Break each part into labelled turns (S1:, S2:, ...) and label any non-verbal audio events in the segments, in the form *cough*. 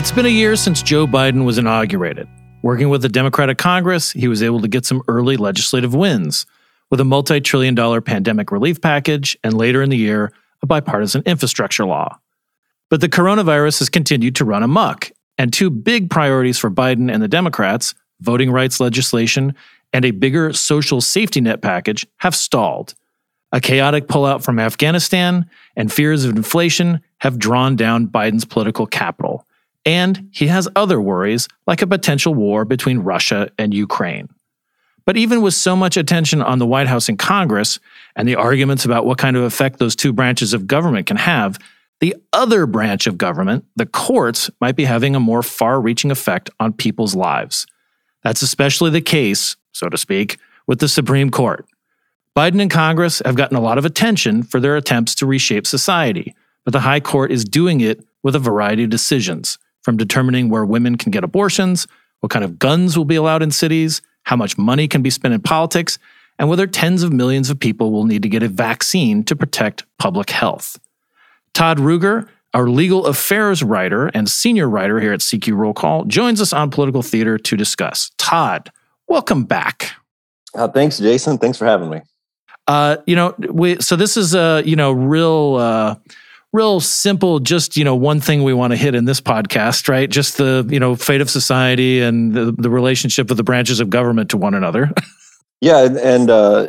S1: It's been a year since Joe Biden was inaugurated. Working with the Democratic Congress, he was able to get some early legislative wins with a multi trillion dollar pandemic relief package and later in the year, a bipartisan infrastructure law. But the coronavirus has continued to run amok, and two big priorities for Biden and the Democrats voting rights legislation and a bigger social safety net package have stalled. A chaotic pullout from Afghanistan and fears of inflation have drawn down Biden's political capital and he has other worries, like a potential war between Russia and Ukraine. But even with so much attention on the White House and Congress, and the arguments about what kind of effect those two branches of government can have, the other branch of government, the courts, might be having a more far reaching effect on people's lives. That's especially the case, so to speak, with the Supreme Court. Biden and Congress have gotten a lot of attention for their attempts to reshape society, but the High Court is doing it with a variety of decisions from determining where women can get abortions, what kind of guns will be allowed in cities, how much money can be spent in politics, and whether tens of millions of people will need to get a vaccine to protect public health. Todd Ruger, our legal affairs writer and senior writer here at CQ Roll Call, joins us on Political Theater to discuss. Todd, welcome back.
S2: Uh, thanks, Jason. Thanks for having me.
S1: Uh, you know, we so this is a you know real uh, real simple, just, you know, one thing we want to hit in this podcast, right? Just the, you know, fate of society and the, the relationship of the branches of government to one another. *laughs*
S2: yeah. And uh,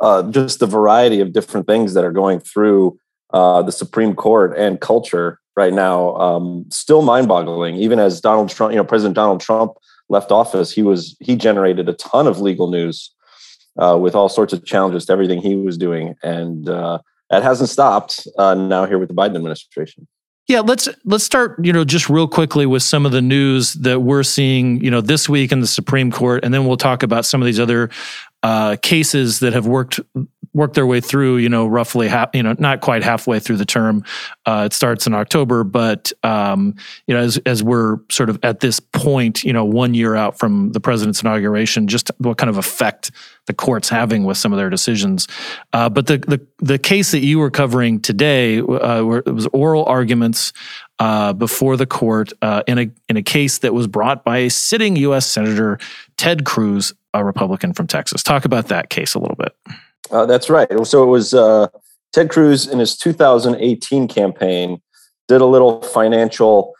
S2: uh, just the variety of different things that are going through uh, the Supreme Court and culture right now, um, still mind boggling. Even as Donald Trump, you know, President Donald Trump left office, he was, he generated a ton of legal news uh, with all sorts of challenges to everything he was doing. And, uh, that hasn't stopped uh, now here with the Biden administration.
S1: Yeah, let's let's start, you know, just real quickly with some of the news that we're seeing, you know, this week in the Supreme Court, and then we'll talk about some of these other uh, cases that have worked worked their way through, you know, roughly half, you know, not quite halfway through the term. Uh, it starts in October, but um, you know, as as we're sort of at this point, you know, one year out from the president's inauguration, just what kind of effect the court's having with some of their decisions. Uh, but the, the the case that you were covering today uh, were, it was oral arguments uh, before the court uh, in a in a case that was brought by a sitting U.S. Senator Ted Cruz, a Republican from Texas. Talk about that case a little bit.
S2: Uh, that's right. So it was uh, Ted Cruz in his 2018 campaign did a little financial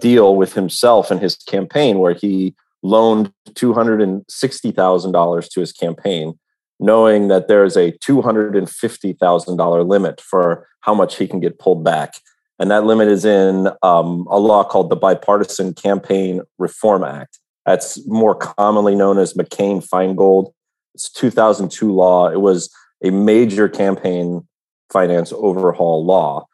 S2: deal with himself and his campaign where he loaned $260,000 to his campaign, knowing that there's a $250,000 limit for how much he can get pulled back. And that limit is in um, a law called the Bipartisan Campaign Reform Act. That's more commonly known as McCain Feingold. It's 2002 law. It was a major campaign finance overhaul law,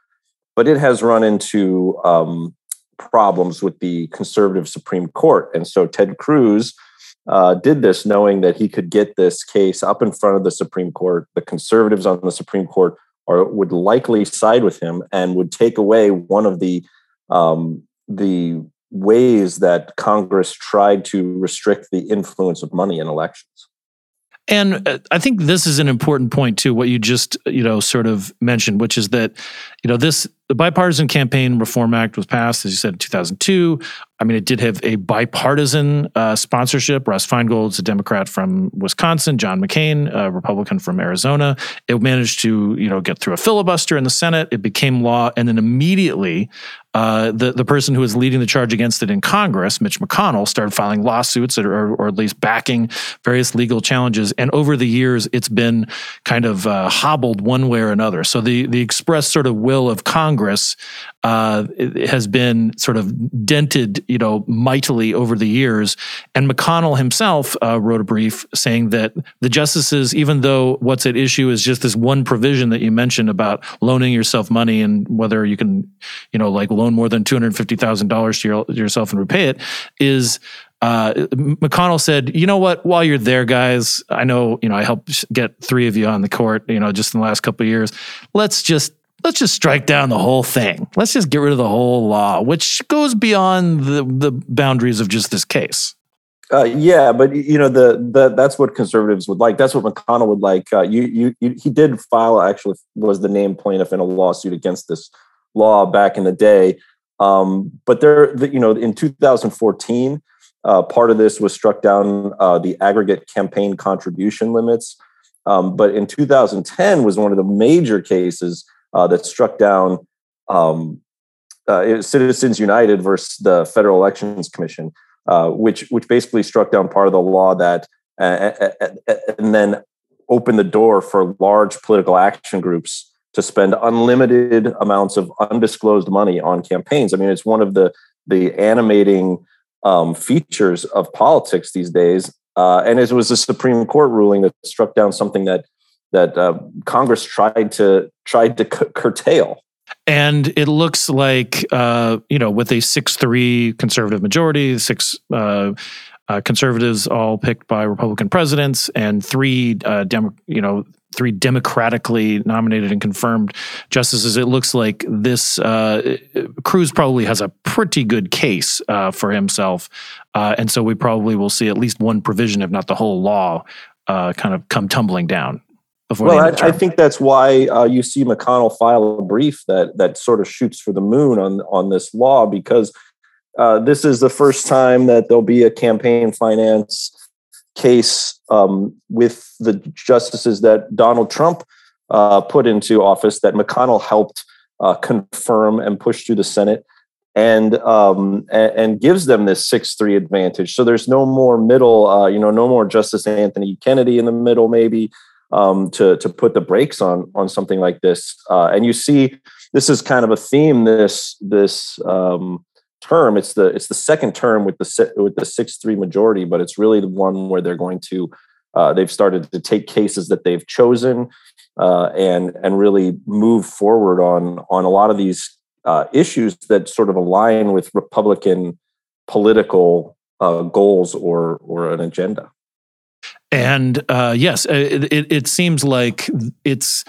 S2: but it has run into um, problems with the conservative Supreme Court. And so Ted Cruz uh, did this knowing that he could get this case up in front of the Supreme Court. The conservatives on the Supreme Court are, would likely side with him and would take away one of the um, the ways that Congress tried to restrict the influence of money in elections.
S1: And uh, I think this is an important point too. What you just you know sort of mentioned, which is that you know this the bipartisan campaign reform act was passed, as you said, in 2002. I mean, it did have a bipartisan uh, sponsorship. Russ Feingold's a Democrat from Wisconsin, John McCain, a Republican from Arizona. It managed to, you know, get through a filibuster in the Senate. It became law, and then immediately, uh, the the person who was leading the charge against it in Congress, Mitch McConnell, started filing lawsuits or, or at least backing various legal challenges. And over the years, it's been kind of uh, hobbled one way or another. So the the express sort of will of Congress Congress uh, has been sort of dented, you know, mightily over the years. And McConnell himself uh, wrote a brief saying that the justices, even though what's at issue is just this one provision that you mentioned about loaning yourself money and whether you can, you know, like loan more than two hundred fifty thousand dollars to your, yourself and repay it, is uh, McConnell said, "You know what? While you're there, guys, I know you know I helped get three of you on the court. You know, just in the last couple of years. Let's just let's just strike down the whole thing. Let's just get rid of the whole law, which goes beyond the the boundaries of just this case."
S2: Uh, yeah, but you know the, the that's what conservatives would like. That's what McConnell would like. Uh, you, you, you, he did file actually was the named plaintiff in a lawsuit against this law back in the day. Um, but there, the, you know, in 2014, uh, part of this was struck down uh, the aggregate campaign contribution limits. Um, but in 2010 was one of the major cases uh, that struck down um, uh, Citizens United versus the Federal Elections Commission, uh, which which basically struck down part of the law that and then opened the door for large political action groups to spend unlimited amounts of undisclosed money on campaigns. I mean, it's one of the the animating um, features of politics these days. Uh, and it was a Supreme Court ruling that struck down something that that uh, Congress tried to tried to curtail.
S1: And it looks like uh, you know, with a six-three conservative majority, six uh, uh, conservatives all picked by Republican presidents, and three, uh, Demo- you know, three democratically nominated and confirmed justices, it looks like this uh, Cruz probably has a pretty good case uh, for himself, uh, and so we probably will see at least one provision, if not the whole law, uh, kind of come tumbling down.
S2: Well, I, I, think that's why uh, you see McConnell file a brief that that sort of shoots for the moon on on this law because uh, this is the first time that there'll be a campaign finance case um, with the justices that Donald Trump uh, put into office that McConnell helped uh, confirm and push through the Senate. And, um, and, and gives them this six three advantage. So there's no more middle, uh, you know, no more Justice Anthony Kennedy in the middle, maybe um, to to put the brakes on on something like this. Uh, and you see, this is kind of a theme. This this um, term. It's the it's the second term with the with the six three majority, but it's really the one where they're going to uh, they've started to take cases that they've chosen uh, and and really move forward on on a lot of these uh, issues that sort of align with Republican political uh, goals or or an agenda.
S1: And uh, yes, it, it, it seems like it's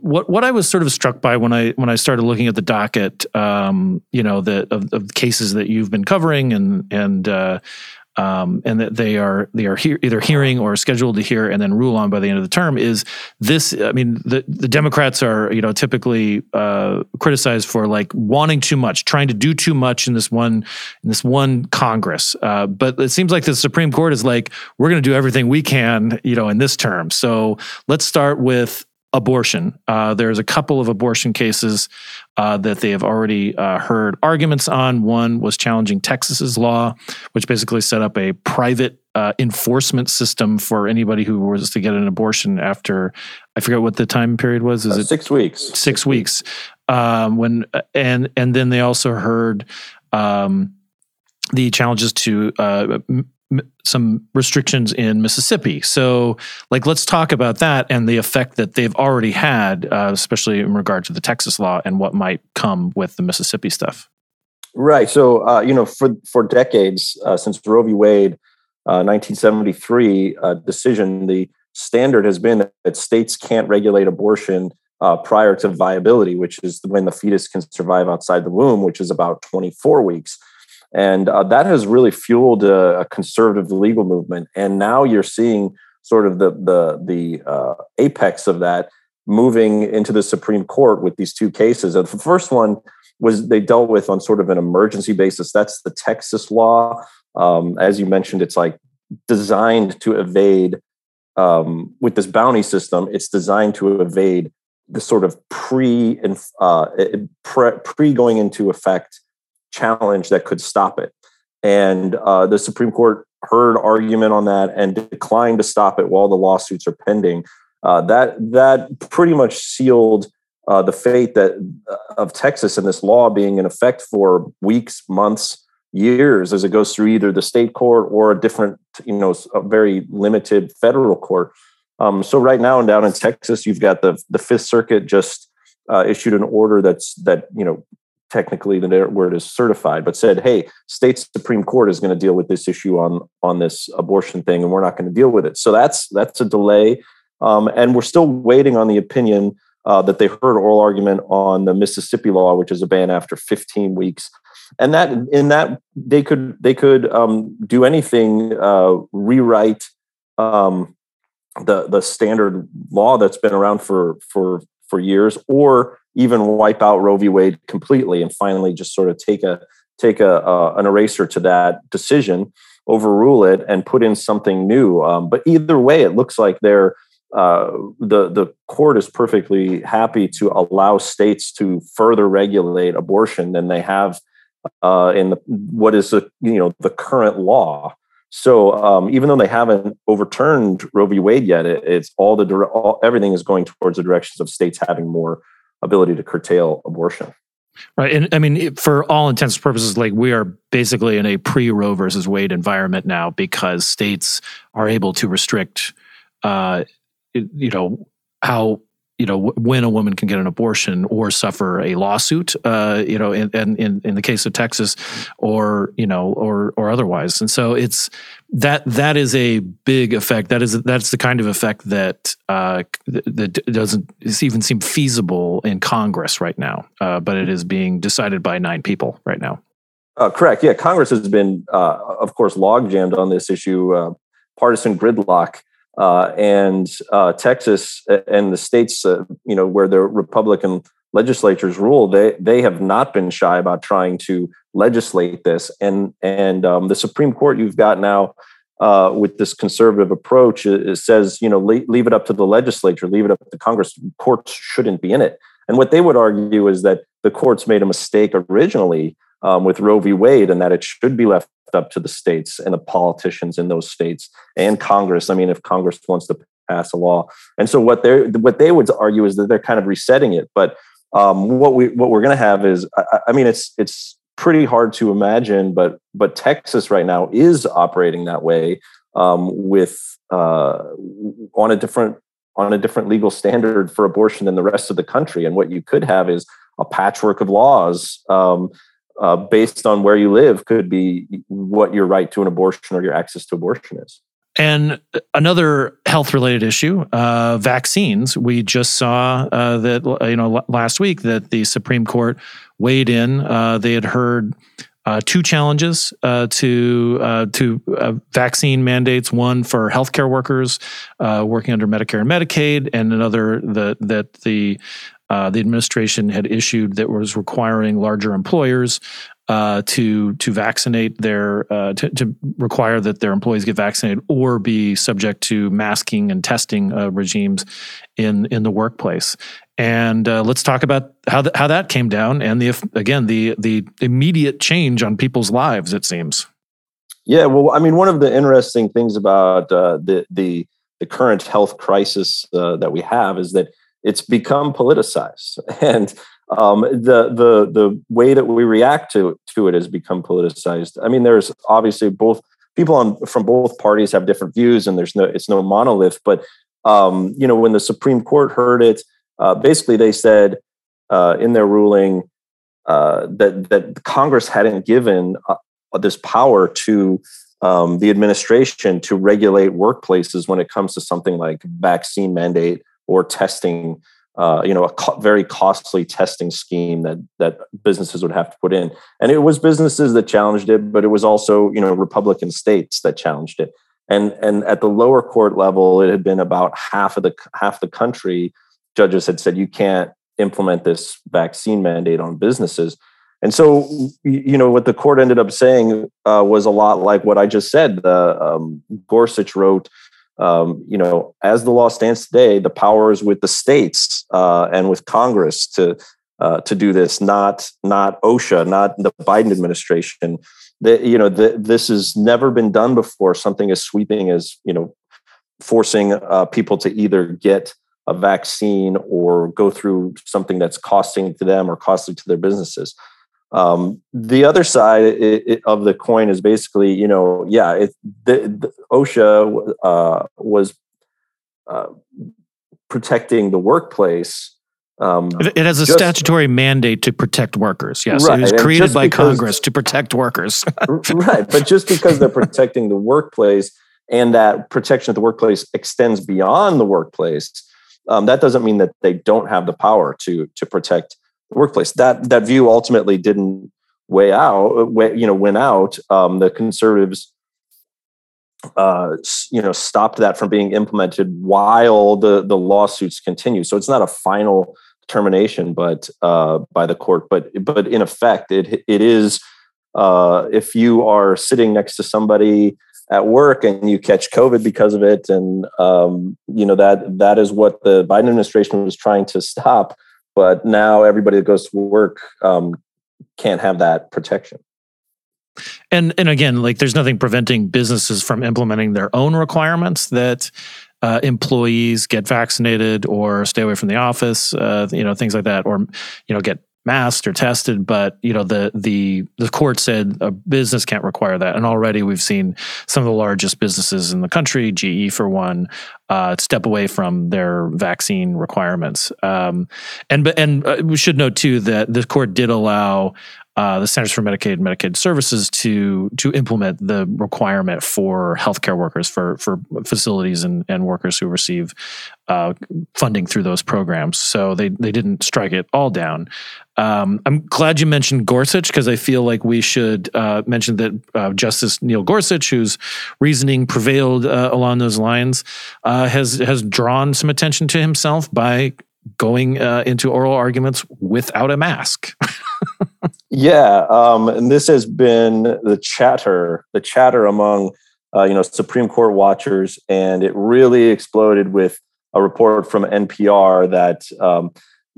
S1: what what I was sort of struck by when I when I started looking at the docket, um, you know, the of, of cases that you've been covering and and uh, um, and that they are they are he- either hearing or scheduled to hear and then rule on by the end of the term is this. I mean, the the Democrats are you know typically uh, criticized for like wanting too much, trying to do too much in this one in this one Congress. Uh, but it seems like the Supreme Court is like we're going to do everything we can, you know, in this term. So let's start with abortion. Uh, there's a couple of abortion cases uh, that they have already uh, heard arguments on. One was challenging Texas's law, which basically set up a private uh, enforcement system for anybody who was to get an abortion after I forget what the time period was.
S2: Is uh, it six weeks?
S1: Six, six weeks. Um, when and and then they also heard. Um, the challenges to uh, some restrictions in Mississippi. So, like, let's talk about that and the effect that they've already had, uh, especially in regard to the Texas law and what might come with the Mississippi stuff.
S2: Right. So, uh, you know, for for decades uh, since Roe v. Wade, 1973 uh, uh, decision, the standard has been that states can't regulate abortion uh, prior to viability, which is when the fetus can survive outside the womb, which is about 24 weeks and uh, that has really fueled a, a, conservative legal movement. And now you're seeing sort of the the the uh, apex of that moving into the Supreme Court with these two cases. And the first one was they dealt with on sort of an emergency basis. That's the Texas law. Um, as you mentioned, it's like designed to evade um, with this bounty system. It's designed to evade the sort of pre uh, pre going into effect challenge that could stop it. And uh, the Supreme Court heard argument on that and declined to stop it while the lawsuits are pending. Uh, that that pretty much sealed uh, the fate that uh, of Texas and this law being in effect for weeks, months, years as it goes through either the state court or a different, you know, a very limited federal court. Um, so right now and down in Texas, you've got the the Fifth Circuit just uh, issued an order that's that you know technically the word is certified, but said, "Hey, state supreme court is going to deal with this issue on on this abortion thing, and we're not going to deal with it." So that's that's a delay, um, and we're still waiting on the opinion uh, that they heard oral argument on the Mississippi law, which is a ban after 15 weeks, and that in that they could they could um, do anything, uh, rewrite um, the the standard law that's been around for for for years, or even wipe out Roe v. Wade completely and finally just sort of take a take a uh, an eraser to that decision, overrule it, and put in something new. Um, but either way, it looks like they're uh, the the court is perfectly happy to allow states to further regulate abortion than they have uh, in the, what is the you know the current law. So um, even though they haven't overturned Roe v. Wade yet, it, it's all the all, everything is going towards the directions of states having more ability to curtail abortion.
S1: Right. And I mean, for all intents and purposes, like we are basically in a pre Roe versus Wade environment now because states are able to restrict uh, you know how you know when a woman can get an abortion or suffer a lawsuit uh, you know in, in in the case of Texas or you know or or otherwise. And so it's that that is a big effect. That is that's the kind of effect that uh, that doesn't even seem feasible in Congress right now uh, but it is being decided by nine people right now.
S2: Uh, correct. Yeah Congress has been uh, of course log jammed on this issue uh, partisan gridlock uh, and uh, Texas and the states, uh, you know, where the Republican legislatures rule, they they have not been shy about trying to legislate this. And and um, the Supreme Court you've got now uh, with this conservative approach it says, you know, leave, leave it up to the legislature, leave it up to Congress. Courts shouldn't be in it. And what they would argue is that the courts made a mistake originally um, with Roe v. Wade, and that it should be left up to the states and the politicians in those states and Congress. I mean, if Congress wants to pass a law, and so what they what they would argue is that they're kind of resetting it. But um, what we what we're going to have is, I, I mean, it's it's pretty hard to imagine, but but Texas right now is operating that way um, with uh, on a different on a different legal standard for abortion than the rest of the country. And what you could have is a patchwork of laws um, uh, based on where you live could be what your right to an abortion or your access to abortion is.
S1: And another health related issue, uh, vaccines. We just saw uh, that you know last week that the Supreme Court weighed in. Uh, they had heard uh, two challenges uh, to uh, to vaccine mandates. One for healthcare workers working under Medicare and Medicaid, and another the, that the uh, the administration had issued that was requiring larger employers uh, to to vaccinate their uh, to, to, require that their employees get vaccinated or be subject to masking and testing uh, regimes in in the workplace. And uh, let's talk about how th- how that came down and the again the the immediate change on people's lives. It seems.
S2: Yeah, well, I mean, one of the interesting things about uh, the the the current health crisis that we have is that it's become politicized. *laughs* And um, the the the way that we react to to it has become politicized. I mean there's obviously both people on from both parties have different views and there's no it's no monolith but um, you know when the supreme court heard it uh, basically they said uh, in their ruling uh, that that congress hadn't given uh, this power to um, the administration to regulate workplaces when it comes to something like vaccine mandate or testing uh, you know, a co- very costly testing scheme that that businesses would have to put in. And it was businesses that challenged it, but it was also you know Republican states that challenged it. And and at the lower court level, it had been about half of the half the country judges had said you can't implement this vaccine mandate on businesses. And so, you know, what the court ended up saying uh, was a lot like what I just said. The um, Gorsuch wrote um, you know, as the law stands today, the power is with the states uh, and with Congress to uh, to do this, not not OSHA, not the Biden administration. The, you know, the, this has never been done before. Something as sweeping as you know, forcing uh, people to either get a vaccine or go through something that's costing to them or costly to their businesses. Um, the other side it, it, of the coin is basically, you know, yeah, it, the, the OSHA uh, was uh, protecting the workplace.
S1: Um, it, it, has a just, statutory mandate to protect workers. Yes, right. it was created by because, Congress to protect workers. *laughs*
S2: right, but just because they're protecting the workplace and that protection of the workplace extends beyond the workplace, um, that doesn't mean that they don't have the power to to protect workplace. That that view ultimately didn't weigh out, weigh, you know, went out. Um, the conservatives, uh, you know, stopped that from being implemented while the the lawsuits continue. So it's not a final determination, but uh, by the court. But but in effect, it it is. Uh, if you are sitting next to somebody at work and you catch COVID because of it, and um, you know that that is what the Biden administration was trying to stop. But now everybody that goes to work um, can't have that protection.
S1: And and again, like there's nothing preventing businesses from implementing their own requirements that uh, employees get vaccinated or stay away from the office, uh, you know, things like that, or you know, get masked or tested, but you know the the the court said a business can't require that, and already we've seen some of the largest businesses in the country, GE for one, uh, step away from their vaccine requirements. Um, and and uh, we should note too that the court did allow uh, the Centers for Medicare and Medicaid Services to to implement the requirement for healthcare workers for for facilities and, and workers who receive uh, funding through those programs. So they they didn't strike it all down. Um, I'm glad you mentioned Gorsuch because I feel like we should uh, mention that uh, Justice Neil Gorsuch, whose reasoning prevailed uh, along those lines, has has drawn some attention to himself by going into oral arguments without a mask. *laughs*
S2: Yeah, um, and this has been the chatter, the chatter among uh, you know Supreme Court watchers, and it really exploded with a report from NPR that um,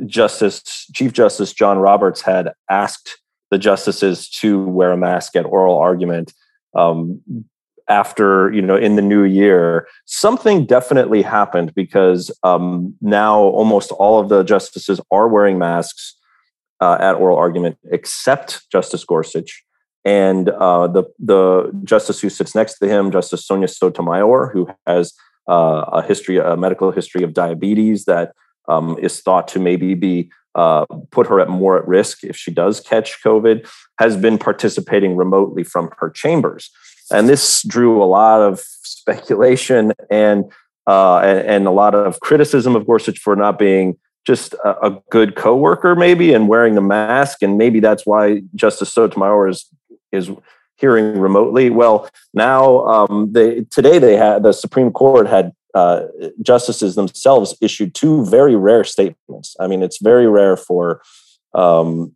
S2: Justice Chief Justice John Roberts had asked the justices to wear a mask at oral argument um, after you know in the new year. Something definitely happened because um, now almost all of the justices are wearing masks uh, at oral argument, except Justice Gorsuch. And uh, the the justice who sits next to him, Justice Sonia Sotomayor, who has uh, a history, a medical history of diabetes that um, is thought to maybe be uh, put her at more at risk if she does catch COVID, has been participating remotely from her chambers, and this drew a lot of speculation and uh, and, and a lot of criticism of Gorsuch for not being just a, a, good coworker maybe and wearing the mask and maybe that's why justice sotomayor is is hearing remotely. Well now um, they today they had the supreme court had uh, justices themselves issued two very rare statements. I mean it's very rare for um,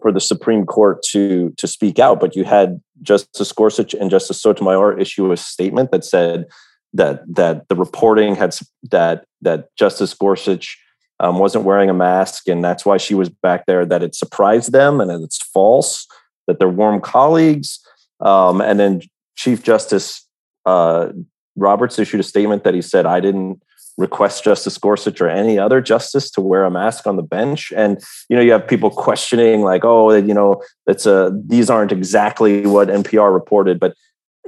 S2: for the supreme court to to speak out but you had justice gorsuch and justice sotomayor issue a statement that said that that the reporting had that that justice gorsuch um, wasn't wearing a mask, and that's why she was back there. That it surprised them, and it's false. That they're warm colleagues. Um, and then Chief Justice uh, Roberts issued a statement that he said, "I didn't request Justice Gorsuch or any other justice to wear a mask on the bench." And you know, you have people questioning, like, "Oh, you know, it's a these aren't exactly what NPR reported," but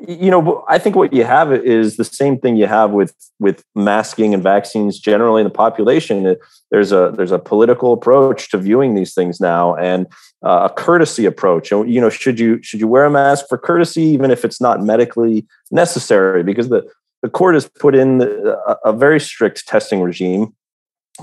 S2: you know i think what you have is the same thing you have with with masking and vaccines generally in the population. There's a there's a political approach to viewing these things now and uh, a courtesy approach. And you know should you should you wear a mask for courtesy even if it's not medically necessary? Because the the court has put in a, a very strict testing regime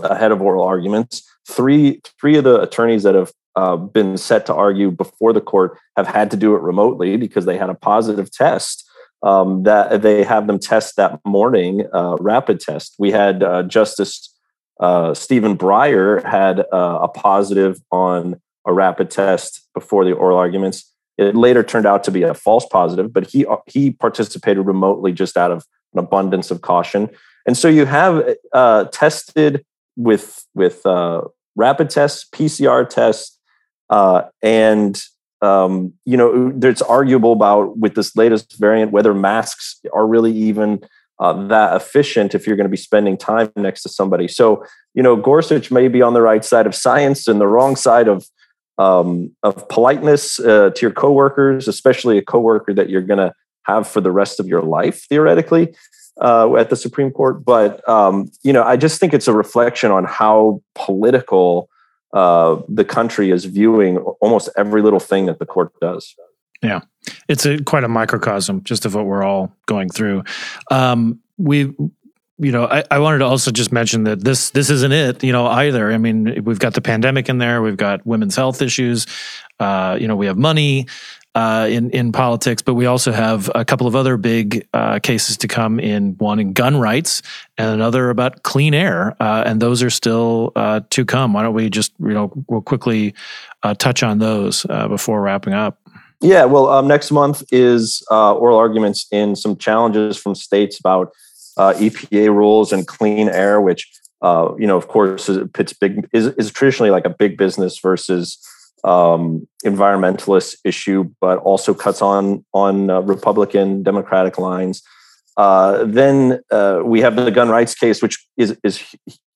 S2: ahead of oral arguments. Three three of the attorneys that have uh, been set to argue before the court have had to do it remotely because they had a positive test um, that they have them test that morning, uh, rapid test. We had uh, Justice uh, Stephen Breyer had uh, a positive on a rapid test before the oral arguments. It later turned out to be a false positive, but he he participated remotely just out of an abundance of caution. And so you have uh, tested with with rapid tests, PCR tests, uh, and um, you know, there's arguable about with this latest variant whether masks are really even uh, that efficient if you're going to be spending time next to somebody. So, you know, Gorsuch may be on the right side of science and the wrong side of um, of politeness uh, to your coworkers, especially a coworker that you're going to have for the rest of your life, theoretically, uh, at the Supreme Court. But um, you know, I just think it's a reflection on how political uh, the country is viewing almost every little thing that the court does.
S1: Yeah, it's a quite a microcosm just of what we're all going through. Um, we you know, I, I, wanted to also just mention that this this isn't it, you know, either. I mean, we've got the pandemic in there, we've got women's health issues, uh, you know, we have money uh, in in politics, but we also have a couple of other big uh, cases to come in one in gun rights and another about clean air, uh, and those are still uh, to come. Why don't we just you know we'll quickly uh, touch on those before wrapping up?
S2: Yeah, well, um, next month is oral arguments in some challenges from states about uh, EPA rules and clean air, which uh, you know, of course, pits big is, is traditionally like a big business versus um, environmentalist issue, but also cuts on on uh, Republican Democratic lines. Uh, then uh, we have the gun rights case, which is is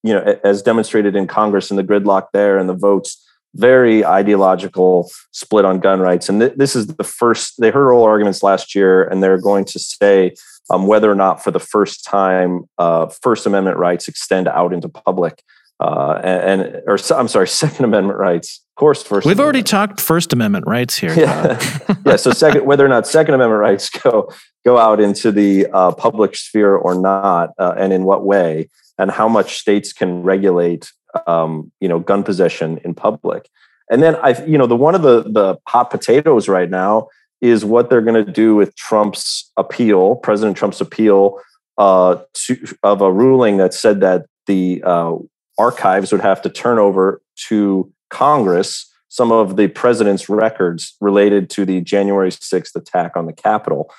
S2: you know as demonstrated in Congress and the gridlock there and the votes. Very ideological split on gun rights, and th- this is the first. They heard oral arguments last year, and they're going to say um, whether or not for the first time uh, First Amendment rights extend out into public. Uh, and, and, or I'm sorry, *laughs* Second Amendment rights. Of course,
S1: First. We've Amendment. already talked First Amendment rights here.
S2: Yeah, *laughs* *laughs* yeah. So second, whether or not Second Amendment rights go go out into the uh, public sphere or not, uh, and in what way, and how much states can regulate, um, you know, gun possession in public. And then I, you know, the one of the the hot potatoes right now is what they're going to do with Trump's appeal, President Trump's appeal uh, to, of a ruling that said that the uh, archives would have to turn over to Congress some of the president's records related to the January 6th attack on the Capitol.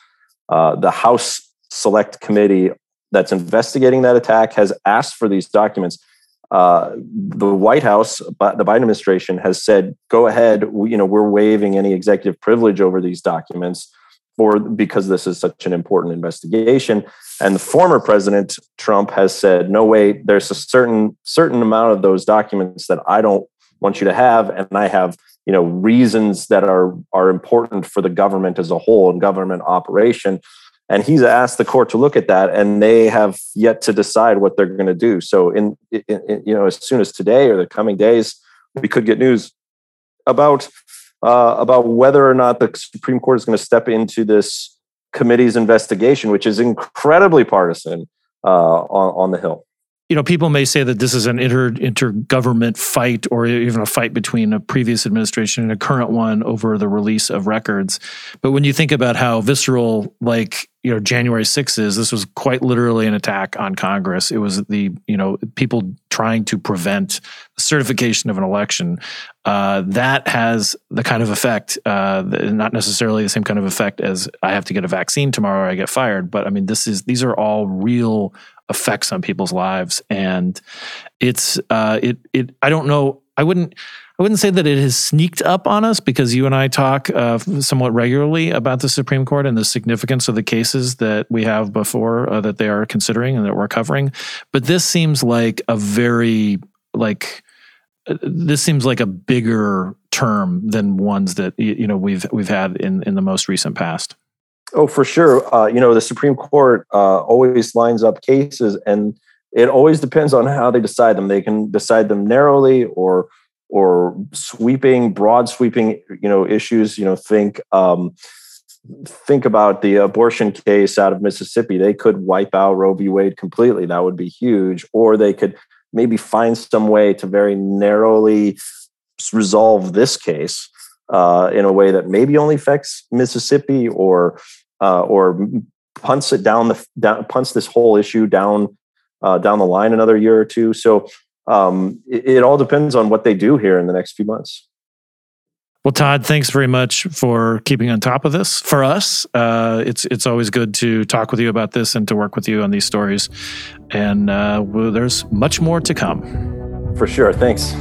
S2: Uh, the House Select Committee that's investigating that attack has asked for these documents uh, the White House, the Biden administration, has said, "Go ahead. We, you know, we're waiving any executive privilege over these documents, for because this is such an important investigation." And the former president Trump has said, "No, way There's a certain certain amount of those documents that I don't want you to have, and I have." You know reasons that are are important for the government as a whole and government operation, and he's asked the court to look at that and they have yet to decide what they're going to do so in, in, in, you know as soon as today or the coming days we could get news about uh, about whether or not the supreme court is going to step into this committee's investigation which is incredibly partisan uh, on, on the hill
S1: you know, people may say that this is an inter intergovernment fight or even a fight between a previous administration and a current one over the release of records. But when you think about how visceral, like, you know, January 6th is, this was quite literally an attack on Congress. It was the, you know, people trying to prevent certification of an election. Uh, that has the kind of effect, uh, not necessarily the same kind of effect as I have to get a vaccine tomorrow or I get fired. But I mean, this is, these are all real effects on people's lives, and it's uh, it it. I don't know. I wouldn't. I wouldn't say that it has sneaked up on us because you and I talk uh, somewhat regularly about the Supreme Court and the significance of the cases that we have before uh, that they are considering and that we're covering. But this seems like a very like uh, this seems like a bigger term than ones that you know we've we've had in in the most recent past.
S2: Oh, for sure. Uh, you know, the Supreme Court uh, always lines up cases, and it always depends on how they decide them. They can decide them narrowly or or sweeping, broad sweeping, you know, issues. You know, think um, think about the abortion case out of Mississippi. They could wipe out Roe v. Wade completely. That would be huge. Or they could maybe find some way to very narrowly resolve this case uh, in a way that maybe only affects Mississippi or uh, or punts it down the down, punts this whole issue down uh, down the line another year or two. So um, it, it, all depends on what they do here in the next few months.
S1: Well, Todd, thanks very much for keeping on top of this for us. Uh, it's it's always good to talk with you about this and to work with you on these stories. And uh, well, there's much more to come.
S2: For sure. Thanks.